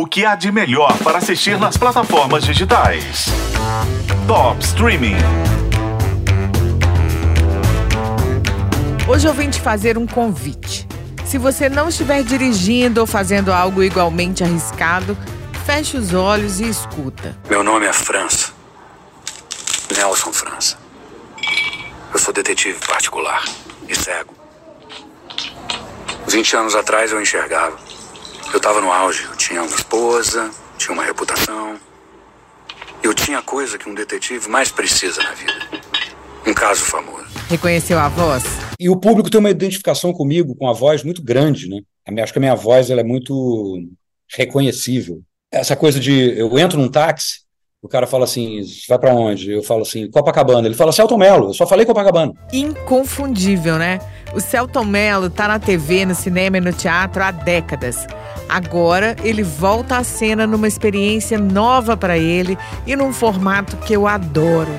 O que há de melhor para assistir nas plataformas digitais? Top Streaming. Hoje eu vim te fazer um convite. Se você não estiver dirigindo ou fazendo algo igualmente arriscado, feche os olhos e escuta. Meu nome é França. Nelson França. Eu sou detetive particular e cego. 20 anos atrás eu enxergava. Eu estava no auge. Eu tinha uma esposa, tinha uma reputação. Eu tinha a coisa que um detetive mais precisa na vida: um caso famoso. Reconheceu a voz? E o público tem uma identificação comigo, com a voz muito grande, né? Acho que a minha voz ela é muito reconhecível. Essa coisa de eu entro num táxi, o cara fala assim, vai para onde? Eu falo assim, Copacabana. Ele fala Celton Mello, eu só falei Copacabana. Inconfundível, né? O Celton Mello tá na TV, no cinema e no teatro há décadas. Agora ele volta à cena numa experiência nova para ele e num formato que eu adoro,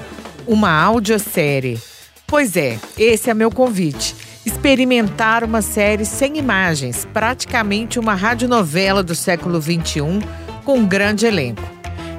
uma audiosérie. Pois é, esse é meu convite. Experimentar uma série sem imagens, praticamente uma radionovela do século XXI, com um grande elenco.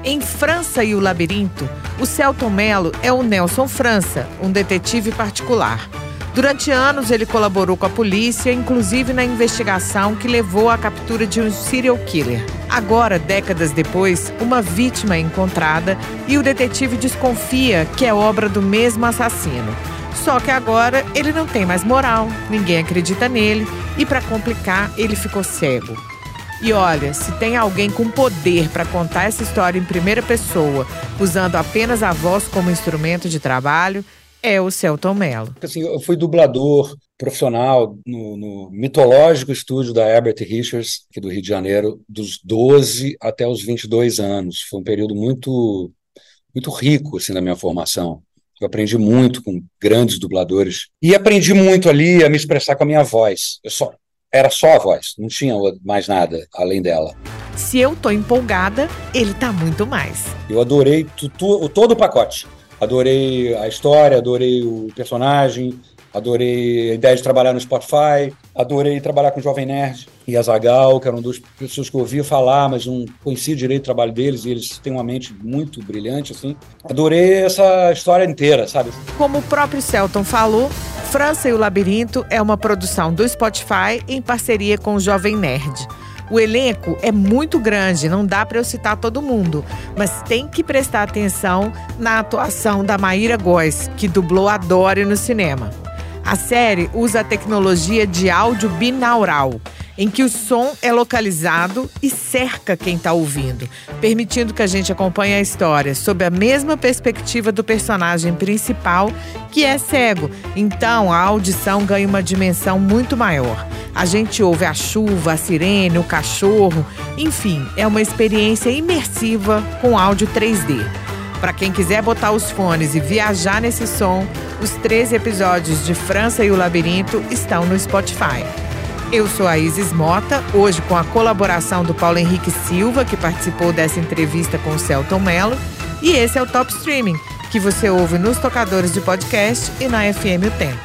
Em França e o Labirinto, o Celton Mello é o Nelson França, um detetive particular. Durante anos, ele colaborou com a polícia, inclusive na investigação que levou à captura de um serial killer. Agora, décadas depois, uma vítima é encontrada e o detetive desconfia que é obra do mesmo assassino. Só que agora ele não tem mais moral, ninguém acredita nele e, para complicar, ele ficou cego. E olha, se tem alguém com poder para contar essa história em primeira pessoa, usando apenas a voz como instrumento de trabalho, é o Celton Mello. Assim, eu fui dublador profissional no, no, mitológico estúdio da Herbert Richards, aqui do Rio de Janeiro, dos 12 até os 22 anos. Foi um período muito muito rico assim na minha formação. Eu aprendi muito com grandes dubladores e aprendi muito ali a me expressar com a minha voz. Eu só era só a voz, não tinha mais nada além dela. Se eu tô empolgada, ele tá muito mais. Eu adorei tu, tu, todo o pacote. Adorei a história, adorei o personagem, adorei a ideia de trabalhar no Spotify, adorei trabalhar com o Jovem Nerd e a Zagal, que eram duas pessoas que eu ouvia falar, mas não conhecia direito o trabalho deles e eles têm uma mente muito brilhante, assim. Adorei essa história inteira, sabe? Como o próprio Celton falou, França e o Labirinto é uma produção do Spotify em parceria com o Jovem Nerd. O elenco é muito grande, não dá para eu citar todo mundo, mas tem que prestar atenção na atuação da Maíra Góes, que dublou a Dory no cinema. A série usa a tecnologia de áudio binaural em que o som é localizado e cerca quem está ouvindo, permitindo que a gente acompanhe a história sob a mesma perspectiva do personagem principal, que é cego. Então a audição ganha uma dimensão muito maior. A gente ouve a chuva, a sirene, o cachorro, enfim, é uma experiência imersiva com áudio 3D. Para quem quiser botar os fones e viajar nesse som, os três episódios de França e o Labirinto estão no Spotify. Eu sou a Isis Mota, hoje com a colaboração do Paulo Henrique Silva, que participou dessa entrevista com o Celton Mello. E esse é o Top Streaming, que você ouve nos tocadores de podcast e na FM O Tempo.